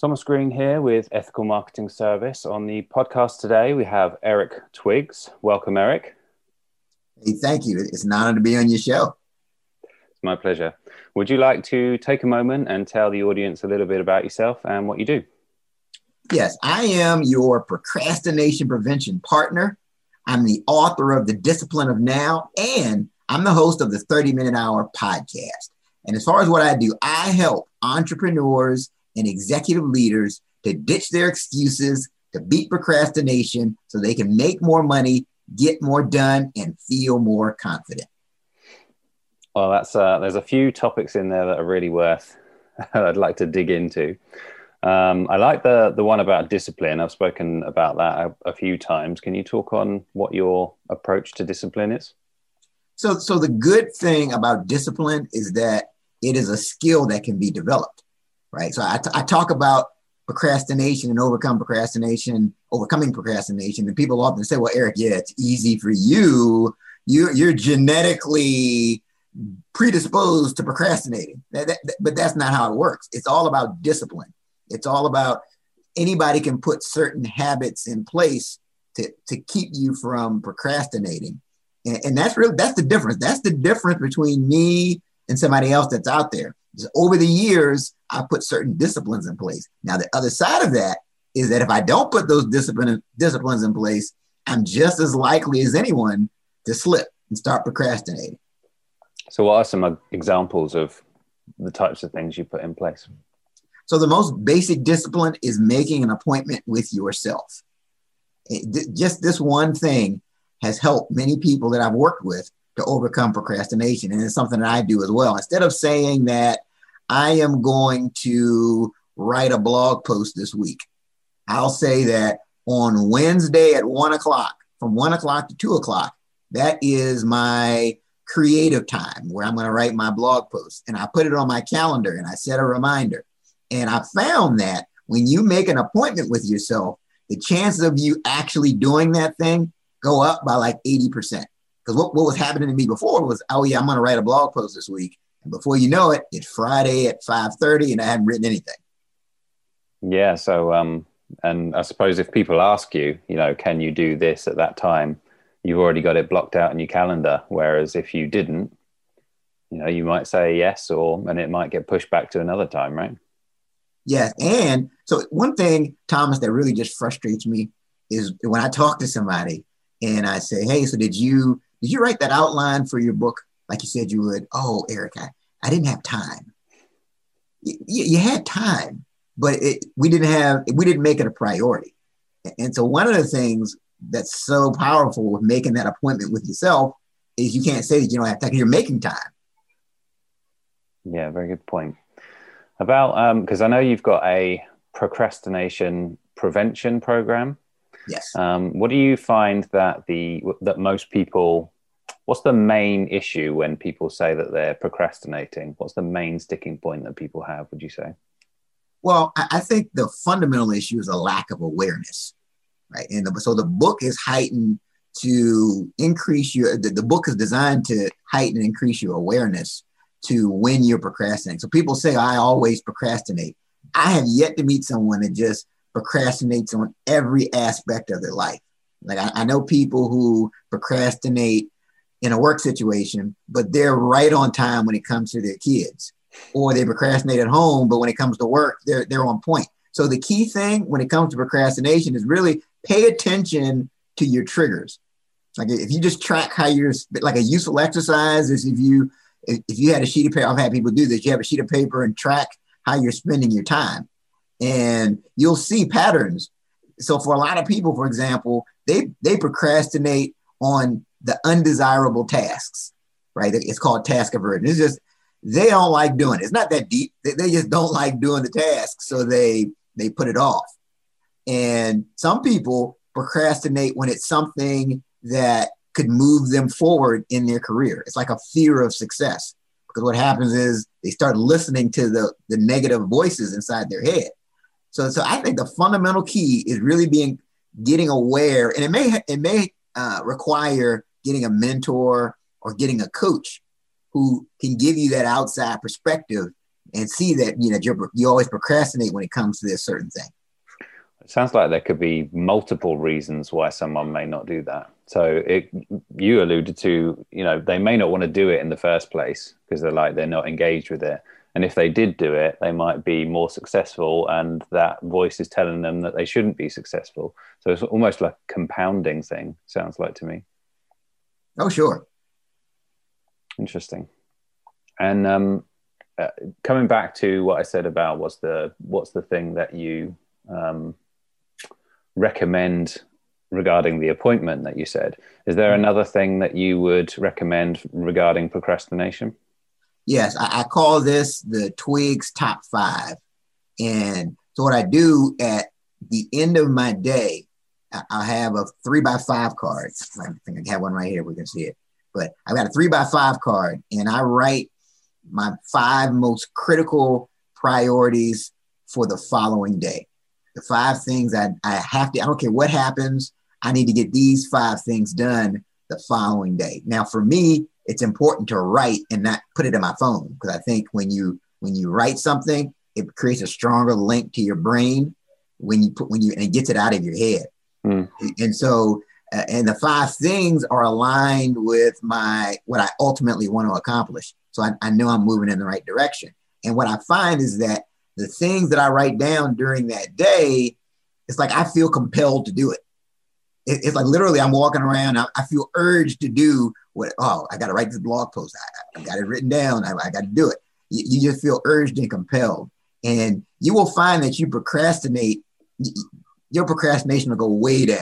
Thomas Green here with Ethical Marketing Service. On the podcast today, we have Eric Twiggs. Welcome, Eric. Hey, thank you. It's an honor to be on your show. It's my pleasure. Would you like to take a moment and tell the audience a little bit about yourself and what you do? Yes, I am your procrastination prevention partner. I'm the author of The Discipline of Now, and I'm the host of the 30 Minute Hour podcast. And as far as what I do, I help entrepreneurs and executive leaders to ditch their excuses, to beat procrastination so they can make more money, get more done, and feel more confident. Well, that's uh, there's a few topics in there that are really worth I'd like to dig into. Um, I like the the one about discipline. I've spoken about that a, a, few times. Can you talk on what your approach to discipline is? So, so the good thing about discipline is that it is a skill that can be developed right? So I, t- I talk about procrastination and overcome procrastination, overcoming procrastination. And people often say, well, Eric, yeah, it's easy for you. you you're genetically predisposed to procrastinating. That, that, but that's not how it works. It's all about discipline. It's all about anybody can put certain habits in place to, to keep you from procrastinating. And, and that's really, that's the difference. That's the difference between me and somebody else that's out there. Over the years, I put certain disciplines in place. Now, the other side of that is that if I don't put those discipline, disciplines in place, I'm just as likely as anyone to slip and start procrastinating. So, what are some examples of the types of things you put in place? So, the most basic discipline is making an appointment with yourself. It, just this one thing has helped many people that I've worked with to overcome procrastination. And it's something that I do as well. Instead of saying that I am going to write a blog post this week, I'll say that on Wednesday at one o'clock, from one o'clock to two o'clock, that is my creative time where I'm going to write my blog post. And I put it on my calendar and I set a reminder. And I found that when you make an appointment with yourself, the chances of you actually doing that thing go up by like 80%. Because what, what was happening to me before was, oh yeah, I'm going to write a blog post this week. And before you know it, it's Friday at 5.30 and I haven't written anything. Yeah. So, um, and I suppose if people ask you, you know, can you do this at that time? You've already got it blocked out in your calendar. Whereas if you didn't, you know, you might say yes, or and it might get pushed back to another time, right? Yes. And so one thing, Thomas, that really just frustrates me is when I talk to somebody and I say, Hey, so did you did you write that outline for your book like you said you would? Oh, Eric, I, I didn't have time. You, you had time, but it, we didn't have, we didn't make it a priority. And so one of the things that's so powerful with making that appointment with yourself is you can't say that you don't have time. You're making time. Yeah, very good point. About because um, I know you've got a procrastination prevention program. Yes. Um, what do you find that the that most people? What's the main issue when people say that they're procrastinating? What's the main sticking point that people have? Would you say? Well, I think the fundamental issue is a lack of awareness, right? And the, so the book is heightened to increase your. The, the book is designed to heighten and increase your awareness to when you're procrastinating. So people say I always procrastinate. I have yet to meet someone that just procrastinates on every aspect of their life. Like I, I know people who procrastinate in a work situation, but they're right on time when it comes to their kids, or they procrastinate at home, but when it comes to work, they're they're on point. So the key thing when it comes to procrastination is really pay attention to your triggers. Like if you just track how you're like a useful exercise is if you if you had a sheet of paper, I've had people do this. You have a sheet of paper and track how you're spending your time and you'll see patterns. So for a lot of people, for example, they they procrastinate on the undesirable tasks, right? It's called task aversion. It's just they don't like doing it. It's not that deep. They, they just don't like doing the task, so they they put it off. And some people procrastinate when it's something that could move them forward in their career. It's like a fear of success because what happens is they start listening to the the negative voices inside their head so, so I think the fundamental key is really being getting aware, and it may it may uh, require getting a mentor or getting a coach who can give you that outside perspective and see that you know you're you always procrastinate when it comes to this certain thing. It sounds like there could be multiple reasons why someone may not do that. So it, you alluded to, you know, they may not want to do it in the first place because they're like they're not engaged with it. And if they did do it, they might be more successful, and that voice is telling them that they shouldn't be successful. So it's almost like a compounding thing. Sounds like to me. Oh, sure. Interesting. And um, uh, coming back to what I said about what's the what's the thing that you um, recommend regarding the appointment that you said. Is there mm-hmm. another thing that you would recommend regarding procrastination? Yes, I, I call this the Twiggs top five. And so what I do at the end of my day, I have a three by five card. I think I have one right here. We can see it. But I've got a three by five card, and I write my five most critical priorities for the following day. The five things I, I have to, I don't care what happens, I need to get these five things done the following day. Now, for me, it's important to write and not put it in my phone because I think when you when you write something, it creates a stronger link to your brain when you put when you and it gets it out of your head. Mm. And so, uh, and the five things are aligned with my what I ultimately want to accomplish. So I, I know I'm moving in the right direction. And what I find is that the things that I write down during that day, it's like I feel compelled to do it it, it's like literally I'm walking around. I, I, feel urged to do what, oh, I got to write this blog post. I, I got it written down. I, I got to do it. You, you, just feel urged and compelled. And you will find that you procrastinate, your procrastination will go way down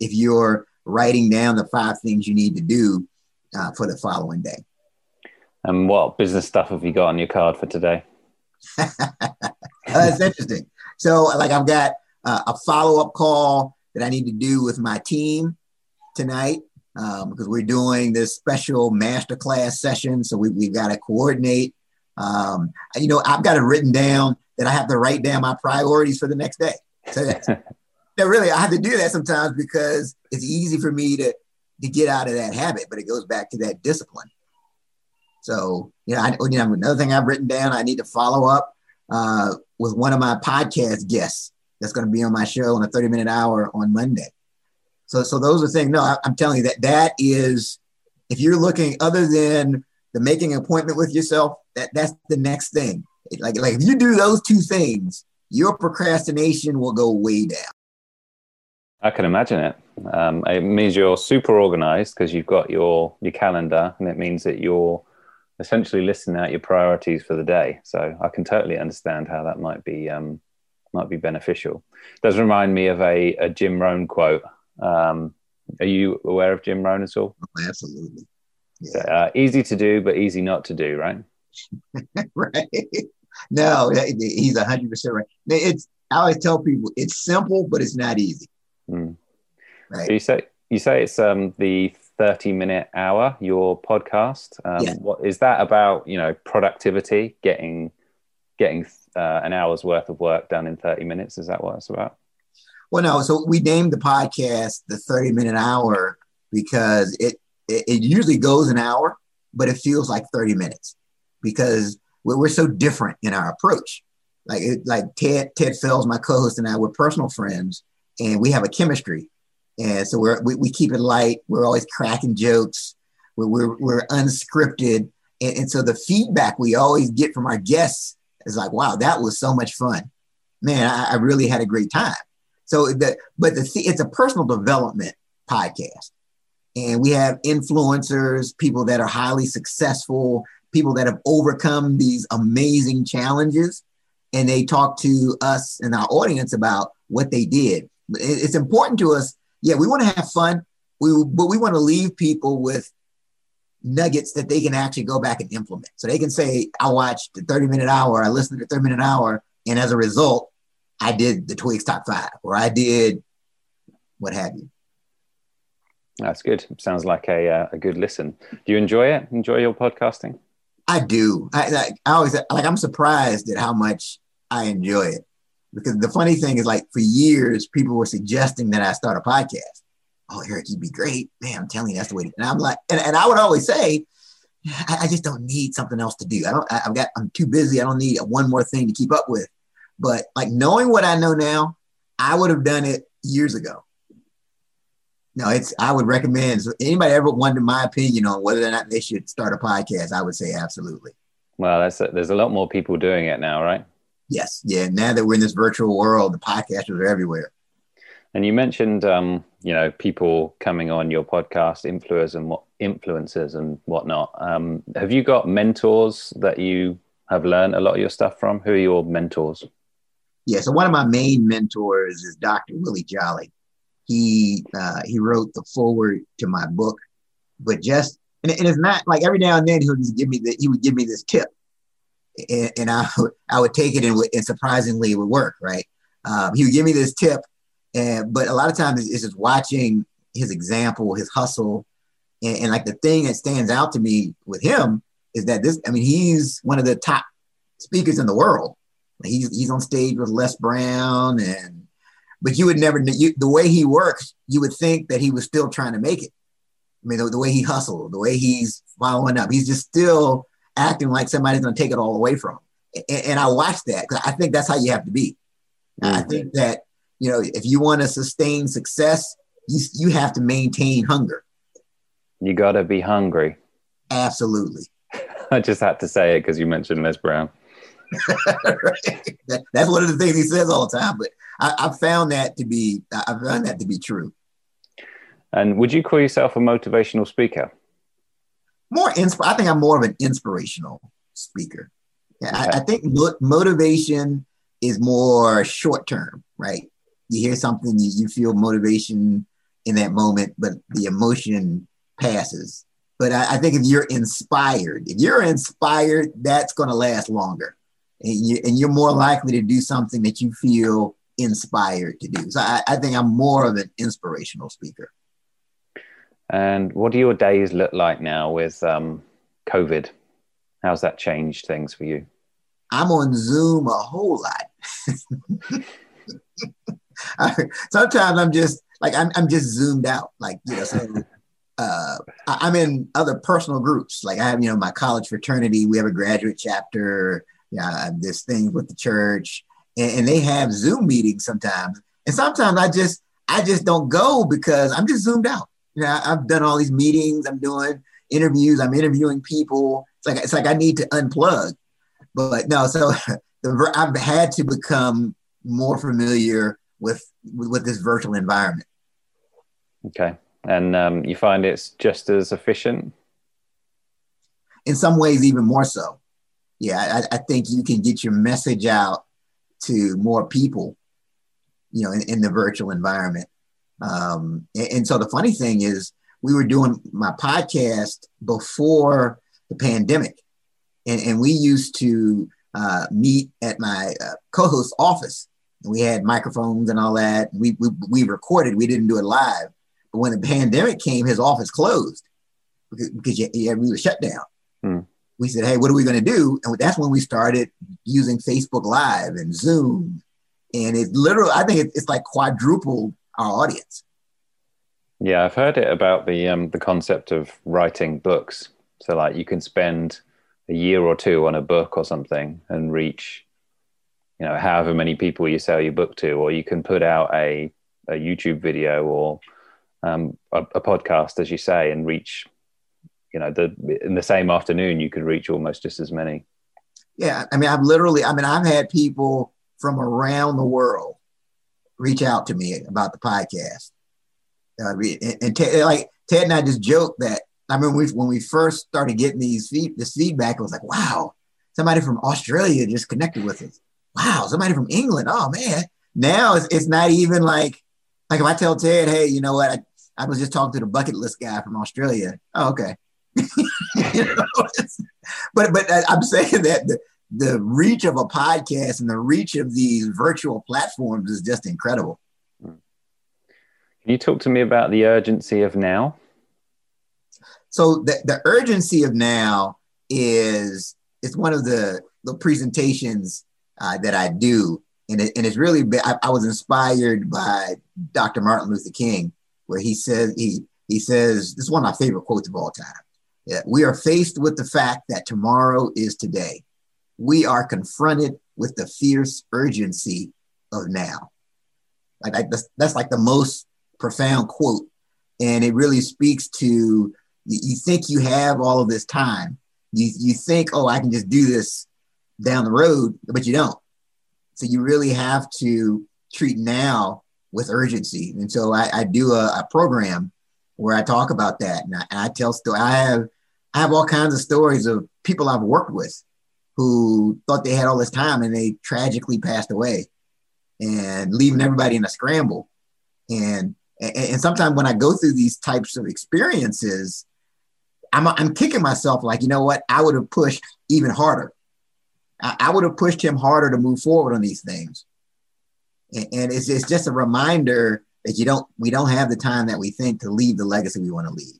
if you're writing down the five things you need to do uh, for the following day. And what business stuff have you got on your card for today? That's interesting. So, like, I've got uh, a follow up call that I need to do with my team tonight um, because we're doing this special masterclass session. So we, we've got to coordinate. Um, you know, I've got it written down that I have to write down my priorities for the next day. So that, that really, I have to do that sometimes because it's easy for me to, to get out of that habit, but it goes back to that discipline. So, you know, I, you know, another thing I've written down, I need to follow up uh, with one of my podcast guests that's going to be on my show in a 30 minute hour on Monday. So, so those are things. No, I, I'm telling you that that is, if you're looking other than the making an appointment with yourself, that that's the next thing. Like, like if you do those two things, your procrastination will go way down. I can imagine it. Um, it means you're super organized because you've got your your calendar, and it means that you're essentially listing out your priorities for the day. So I can totally understand how that might be um, might be beneficial. It does remind me of a, a Jim Rohn quote. Um, are you aware of Jim Rohn at all? Oh, absolutely. Yeah. So, uh, easy to do, but easy not to do, right? right. No, he's hundred percent right. It's I always tell people it's simple, but it's not easy. Mm. Right. So you say you say it's um, the thirty minute hour your podcast. Um, yeah. What is that about? You know, productivity, getting getting uh, an hour's worth of work done in 30 minutes. Is that what it's about? Well, no. So we named the podcast the 30 minute hour because it, it, it usually goes an hour, but it feels like 30 minutes because we're, we're so different in our approach. Like it, like Ted Ted Fells, my co-host, and I, we're personal friends, and we have a chemistry, and so we're we, we keep it light. We're always cracking jokes. We're we're, we're unscripted, and, and so the feedback we always get from our guests it's like, wow, that was so much fun. Man, I, I really had a great time. So the but the it's a personal development podcast. And we have influencers, people that are highly successful, people that have overcome these amazing challenges. And they talk to us and our audience about what they did. It's important to us. Yeah, we want to have fun, we, but we want to leave people with nuggets that they can actually go back and implement. So they can say, I watched the 30 minute hour, I listened to the 30 minute hour, and as a result, I did the Twiggs top five, or I did what have you. That's good. Sounds like a, uh, a good listen. Do you enjoy it? Enjoy your podcasting? I do. I, I, I always like. I'm surprised at how much I enjoy it because the funny thing is, like, for years, people were suggesting that I start a podcast oh, Eric, you'd be great. Man, I'm telling you, that's the way. To, and I'm like, and, and I would always say, I, I just don't need something else to do. I don't. I, I've got. I'm too busy. I don't need one more thing to keep up with. But like knowing what I know now, I would have done it years ago. No, it's. I would recommend. So anybody ever wanted my opinion on whether or not they should start a podcast, I would say absolutely. Well, that's a, there's a lot more people doing it now, right? Yes. Yeah. Now that we're in this virtual world, the podcasters are everywhere. And you mentioned, um, you know, people coming on your podcast, influencers and what influencers and whatnot. Um, have you got mentors that you have learned a lot of your stuff from? Who are your mentors? Yeah, so one of my main mentors is Dr. Willie Jolley. He uh, he wrote the foreword to my book, but just and, and it's not like every now and then he would give me the, he would give me this tip, and, and I would, I would take it and, and surprisingly it would work. Right, um, he would give me this tip, and but a lot of times it's just watching his example, his hustle, and, and like the thing that stands out to me with him is that this. I mean, he's one of the top speakers in the world. He's he's on stage with Les Brown, and but you would never you, the way he works, you would think that he was still trying to make it. I mean, the, the way he hustled, the way he's following up, he's just still acting like somebody's going to take it all away from him. And, and I watch that because I think that's how you have to be. Mm-hmm. I think that you know, if you want to sustain success, you, you have to maintain hunger. You got to be hungry. Absolutely. I just had to say it because you mentioned Les Brown. right. that, that's one of the things he says all the time. But I, I found that to be I found that to be true. And would you call yourself a motivational speaker? More insp- I think I'm more of an inspirational speaker. Yeah, okay. I, I, think motivation is more short term, right? You hear something, you, you feel motivation in that moment, but the emotion passes. But I, I think if you're inspired, if you're inspired, that's going to last longer. And, you, and you're more likely to do something that you feel inspired to do. So I, I think I'm more of an inspirational speaker. And what do your days look like now with um, COVID? How's that changed things for you? I'm on Zoom a whole lot. sometimes I'm just like I'm, I'm just zoomed out. Like you know, so uh, I, am in other personal groups. Like I have you know my college fraternity. We have a graduate chapter. Yeah, this thing with the church, and, and they have Zoom meetings sometimes. And sometimes I just I just don't go because I'm just zoomed out. You know, I've done all these meetings. I'm doing interviews. I'm interviewing people. It's like it's like I need to unplug. But no, so the, I've had to become more familiar with with this virtual environment. Okay, and um, you find it's just as efficient. In some ways, even more so. Yeah, I, I think you can get your message out to more people, you know, in, in the virtual environment. Um, and, and so the funny thing is, we were doing my podcast before the pandemic, and, and we used to uh, meet at my uh, co-host's office we had microphones and all that. We, we, we recorded, we didn't do it live. But when the pandemic came, his office closed because, because yeah, we were shut down. Hmm. We said, hey, what are we going to do? And that's when we started using Facebook Live and Zoom. And it literally, I think it's like quadrupled our audience. Yeah, I've heard it about the um, the concept of writing books. So like you can spend a year or two on a book or something and reach you know however many people you sell your book to or you can put out a, a youtube video or um, a, a, podcast as you say and reach you know the in the same afternoon you could reach almost just as many. Yeah i mean i've literally i mean i've had people from around the world reach out to me about the podcast. Uh, and, and Ted, like ted and i just joked that i mean we, when we first started getting these feed, this feedback it was like wow somebody from australia just connected with us wow, somebody from England. Oh man. Now it's, it's not even like like if I tell Ted, hey, you know what, I, I was just talking to the bucket list guy from Australia. Oh, okay. you know, but but I'm saying that the, the reach of a podcast and the reach of these virtual platforms is just incredible. Can you talk to me about the urgency of now? So the, the urgency of now is it's one of the the presentations uh, that I do. And, it, and it's really, I, I was inspired by Dr. Martin Luther King, where he says, he, he says, this is one of my favorite quotes of all time. Yeah, we are faced with the fact that tomorrow is today. We are confronted with the fierce urgency of now. Like, like that's, that's like the most profound quote. And it really speaks to you, you think you have all of this time. You, you think, oh, I can just do this down the road, but you don't. So you really have to treat now with urgency. And so I, I do a, a, program where I talk about that, and I, and I tell story. I have I have all kinds of stories of people I've worked with who thought they had all this time and they tragically passed away, and leaving everybody in a scramble. And and, and sometimes when I go through these types of experiences, I'm I'm kicking myself like you know what I would have pushed even harder. I, I would have pushed him harder to move forward on these things. And, and it's, it's just a reminder that you don't we don't have the time that we think to leave the legacy we want to leave.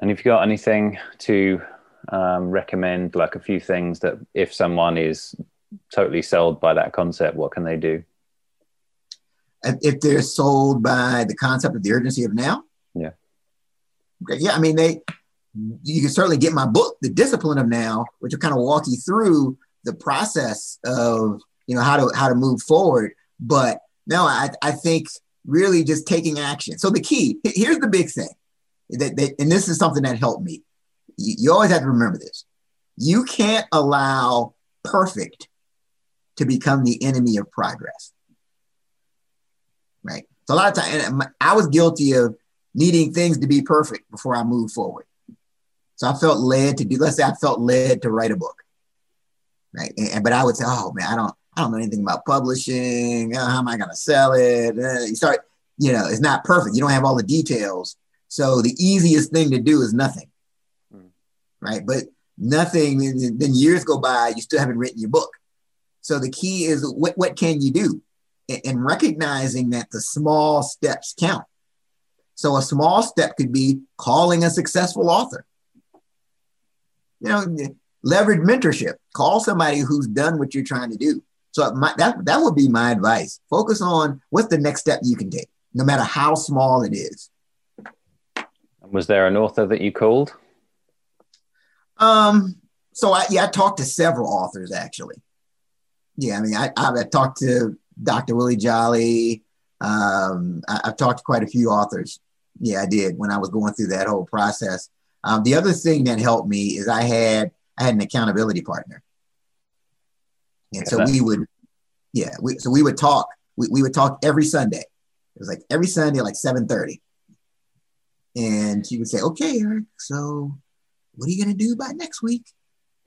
And if you got anything to um, recommend like a few things that if someone is totally sold by that concept what can they do? If they're sold by the concept of the urgency of now? Yeah. Okay yeah i mean they you can certainly get my book the discipline of now which will kind of walk you through the process of you know how to how to move forward. But no, I, I think really just taking action. So the key here's the big thing that, that and this is something that helped me. You, you always have to remember this. You can't allow perfect to become the enemy of progress. Right. So a lot of times, I was guilty of needing things to be perfect before I moved forward. So I felt led to do. Let's say I felt led to write a book. Right. And, but I would say, oh man, I don't. I don't know anything about publishing. Uh, how am I going to sell it? Uh, you start, you know, it's not perfect. You don't have all the details. So the easiest thing to do is nothing, mm. right? But nothing, then years go by, you still haven't written your book. So the key is what, what can you do? And recognizing that the small steps count. So a small step could be calling a successful author. You know, leverage mentorship. Call somebody who's done what you're trying to do. So my, that that would be my advice. Focus on what's the next step you can take, no matter how small it is. Was there an author that you called? Um. So I yeah, I talked to several authors actually. Yeah, I mean, I I've talked to Dr. Willie Jolley. Um, I, have talked to quite a few authors. Yeah, I did when I was going through that whole process. Um, the other thing that helped me is I had I had an accountability partner. And so we would, yeah, we, so we would talk. We, we would talk every Sunday. It was like every Sunday, like 7.30. And she would say, okay, Eric, so what are you going to do by next week?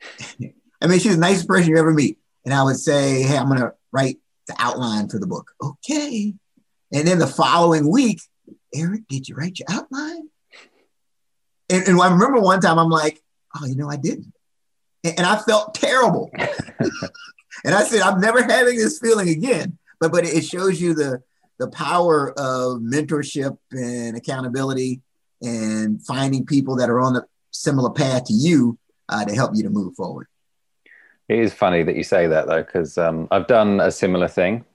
I mean, she's the nicest person you ever meet. And I would say, hey, I'm going to write the outline for the book. Okay. And then the following week, Eric, did you write your outline? And, and I remember one time I'm like, oh, you know, I didn't. And, and I felt terrible. And I said, I'm never having this feeling again. But but it shows you the the power of mentorship and accountability and finding people that are on the similar path to you uh, to help you to move forward. It is funny that you say that though, because um, I've done a similar thing.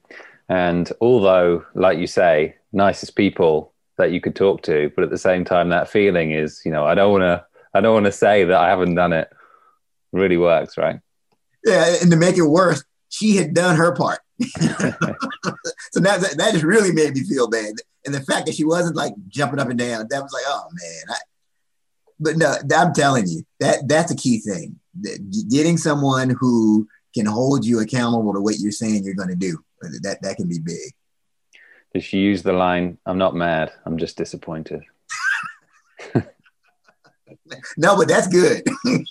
And although, like you say, nicest people that you could talk to, but at the same time, that feeling is, you know, I don't want to, I don't want to say that I haven't done it. Really works, right? Yeah, and to make it worse, she had done her part. so that, that just really made me feel bad. And the fact that she wasn't like jumping up and down, that was like, oh man. I, but no, I'm telling you, that that's a key thing. Getting someone who can hold you accountable to what you're saying you're going to do. That that can be big. Did she use the line, I'm not mad, I'm just disappointed? no, but that's good.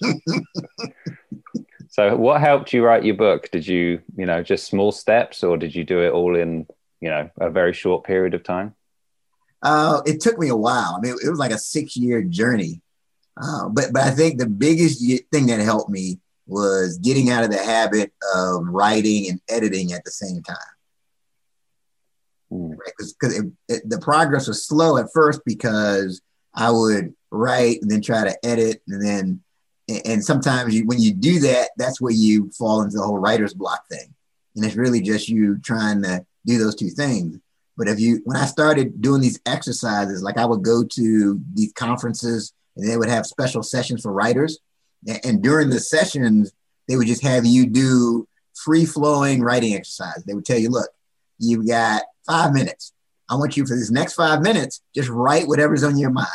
So, what helped you write your book? Did you, you know, just small steps, or did you do it all in, you know, a very short period of time? Uh, it took me a while. I mean, it was like a six-year journey. Uh, but but I think the biggest thing that helped me was getting out of the habit of writing and editing at the same time. Mm. Right? Because the progress was slow at first because I would write and then try to edit and then and sometimes you, when you do that, that's where you fall into the whole writer's block thing. And it's really just you trying to do those two things. But if you, when I started doing these exercises, like I would go to these conferences and they would have special sessions for writers. And, and during the sessions, they would just have you do free flowing writing exercise. They would tell you, look, you've got five minutes. I want you for this next five minutes, just write whatever's on your mind.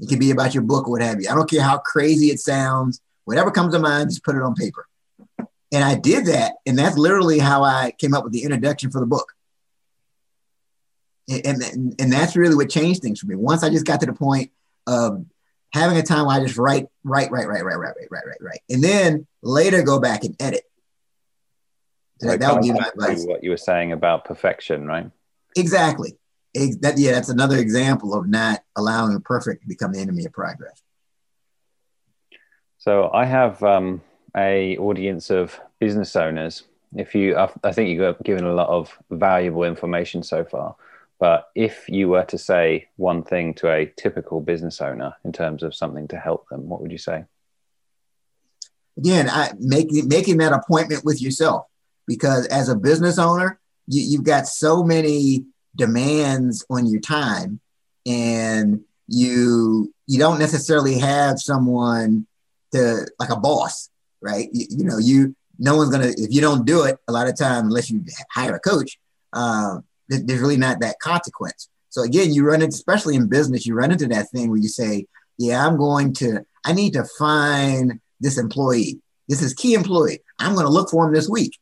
It could be about your book or what have you. I don't care how crazy it sounds. Whatever comes to mind, just put it on paper. And I did that. And that's literally how I came up with the introduction for the book. And, and, and that's really what changed things for me. Once I just got to the point of having a time where I just write, write, write, write, write, write, write, write, write, write. And then later go back and edit. So that would be my advice. What you were saying about perfection, right? Exactly. That, yeah, that's another example of not allowing the perfect to become the enemy of progress. So I have um, a audience of business owners. If you, I think you've given a lot of valuable information so far. But if you were to say one thing to a typical business owner in terms of something to help them, what would you say? Again, I, making making that appointment with yourself because as a business owner, you, you've got so many demands on your time, and you you don't necessarily have someone to like a boss, right? You, you know, you no one's gonna if you don't do it a lot of time unless you hire a coach. Uh, there's really not that consequence. So again, you run into, especially in business, you run into that thing where you say, yeah, I'm going to, I need to find this employee. This is key employee. I'm going to look for him this week.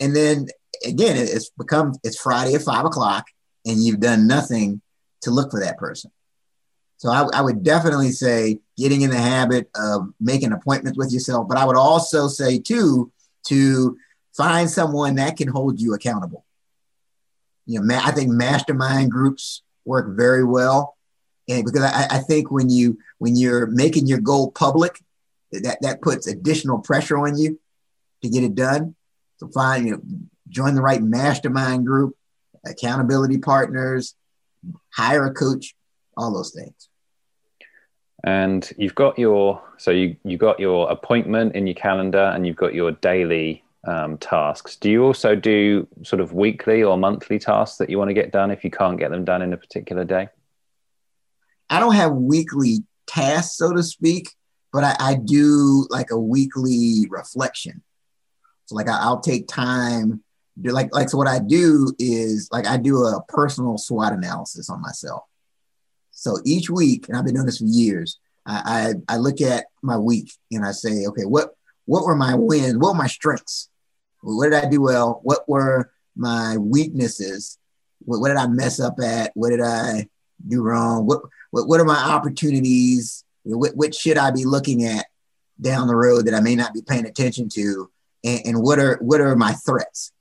And then again, it's become, it's Friday at five o'clock and you've done nothing to look for that person. So I, I would definitely say getting in the habit of making appointments with yourself. But I would also say too, to find someone that can hold you accountable you know, I think mastermind groups work very well, and because I, I think when you when you're making your goal public, that that puts additional pressure on you to get it done. So find you know, join the right mastermind group, accountability partners, hire a coach, all those things. And you've got your so you you got your appointment in your calendar, and you've got your daily um, tasks. Do you also do sort of weekly or monthly tasks that you want to get done if you can't get them done in a particular day? I don't have weekly tasks, so to speak, but I, I do like a weekly reflection. So like I, will take time. Like like so what I do is like I do a personal SWOT analysis on myself. So each week, and I've been doing this for years, I, I, I look at my week and I say, okay, what what were my wins? What were my strengths? What did I do well? What were my weaknesses? What, what did I mess up at? What did I do wrong? What what, what are my opportunities? What, what should I be looking at down the road that I may not be paying attention to? And, and what are what are my threats?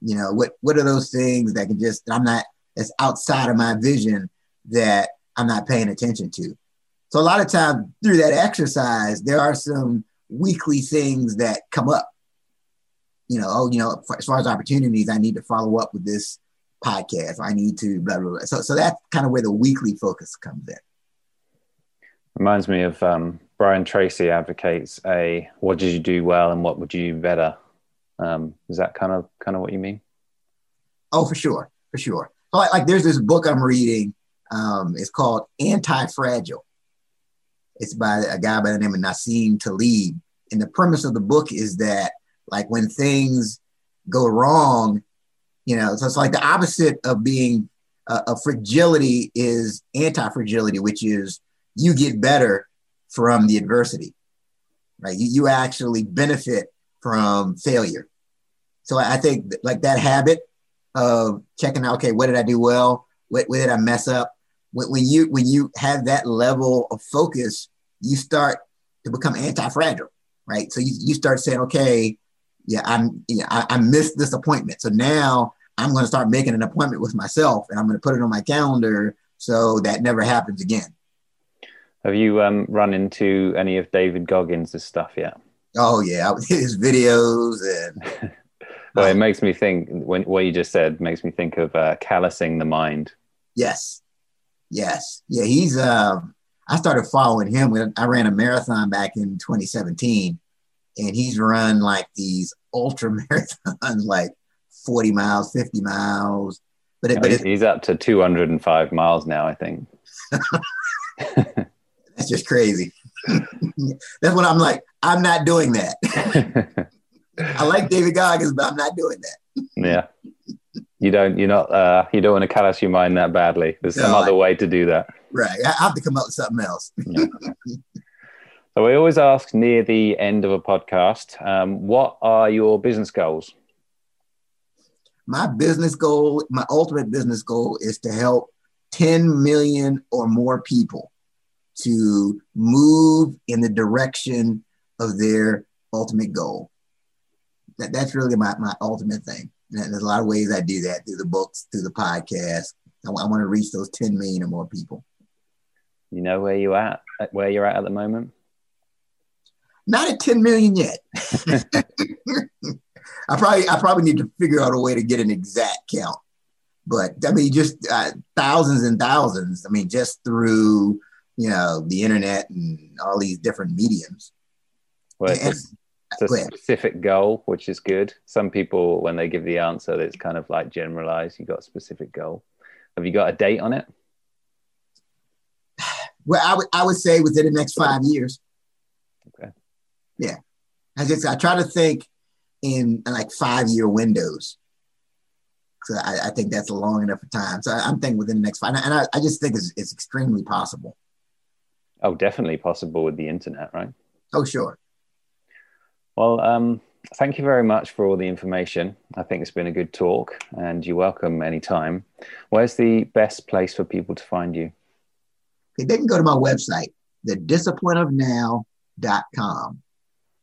You know, what what are those things that can just I'm not that's outside of my vision that I'm not paying attention to. So a lot of times through that exercise, there are some weekly things that come up you know, oh, you know, as far as opportunities, I need to follow up with this podcast. I need to blah blah blah. So, so that's kind of where the weekly focus comes in. Reminds me of um, Brian Tracy advocates a what did you do well and what would you do better. Um, is that kind of kind of what you mean? Oh, for sure, for sure. Like, like there's this book I'm reading. Um, it's called Anti Fragile. It's by a guy by the name of Nassim Taleb, and the premise of the book is that like when things go wrong, you know, so it's like the opposite of being uh, a fragility is anti-fragility, which is you get better from the adversity, right? You, you actually benefit from failure. So I think like that habit of checking out, okay, what did I do well? What, what did I mess up? When, when you when you have that level of focus, you start to become anti-fragile, right? So you, you start saying, okay, yeah, I'm, yeah, I, I missed this appointment. So now I'm going to start making an appointment with myself and I'm going to put it on my calendar so that never happens again. Have you um, run into any of David Goggins' stuff yet? Oh yeah, his videos and. well, it makes me think when what you just said makes me think of uh, callousing the mind. Yes, yes, yeah. He's. Um, I started following him when I ran a marathon back in 2017, and he's run like these ultra marathons, like 40 miles, 50 miles. But, it, but he's up to 205 miles now, I think. That's just crazy. That's what I'm like. I'm not doing that. I like David Goggins, but I'm not doing that. yeah. You don't. You're not. Uh, you don't want to callous your mind that badly. There's some other I- way to do that. Right. I have to come up with something else. So we always ask near the end of a podcast, um, what are your business goals? My business goal, my ultimate business goal is to help 10 million or more people to move in the direction of their ultimate goal. That, that's really my, my ultimate thing. And there's a lot of ways I do that through the books, through the podcast. I, want to reach those 10 million or more people. You know where you at? Where you're at at the moment? Not at 10 million yet. I probably I probably need to figure out a way to get an exact count. But I mean, just uh, thousands and thousands. I mean, just through you know the internet and all these different mediums. Well, it's, And- it's a ahead. specific goal, which is good. Some people, when they give the answer, it's kind of like generalized. You got a specific goal. Have you got a date on it? Well, I would I would say within the next five years. Okay. Yeah, I just I try to think in like five year windows. So I, I think that's a long enough time. So I, I'm thinking within the next five, and I, I just think it's, it's extremely possible. Oh, definitely possible with the internet, right? Oh, sure. Well, um, thank you very much for all the information. I think it's been a good talk, and you're welcome anytime. Where's the best place for people to find you? They can go to my website, thedisciplineofnow.com,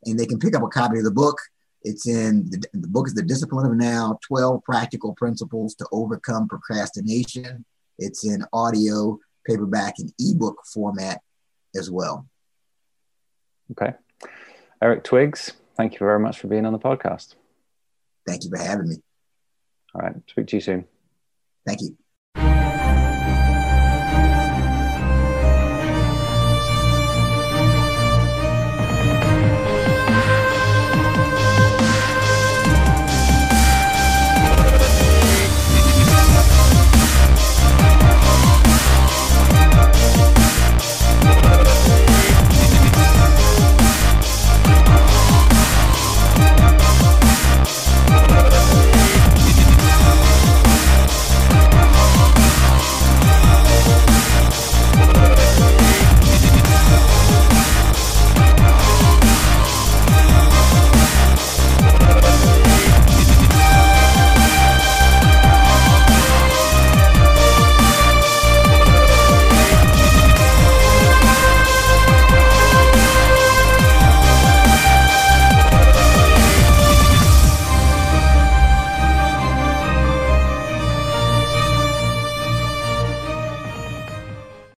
and they can pick up a copy of the book. It's in the, the book is The Discipline of Now 12 Practical Principles to Overcome Procrastination. It's in audio, paperback, and ebook format as well. Okay. Eric Twiggs, thank you very much for being on the podcast. Thank you for having me. All right. Speak to you soon. Thank you.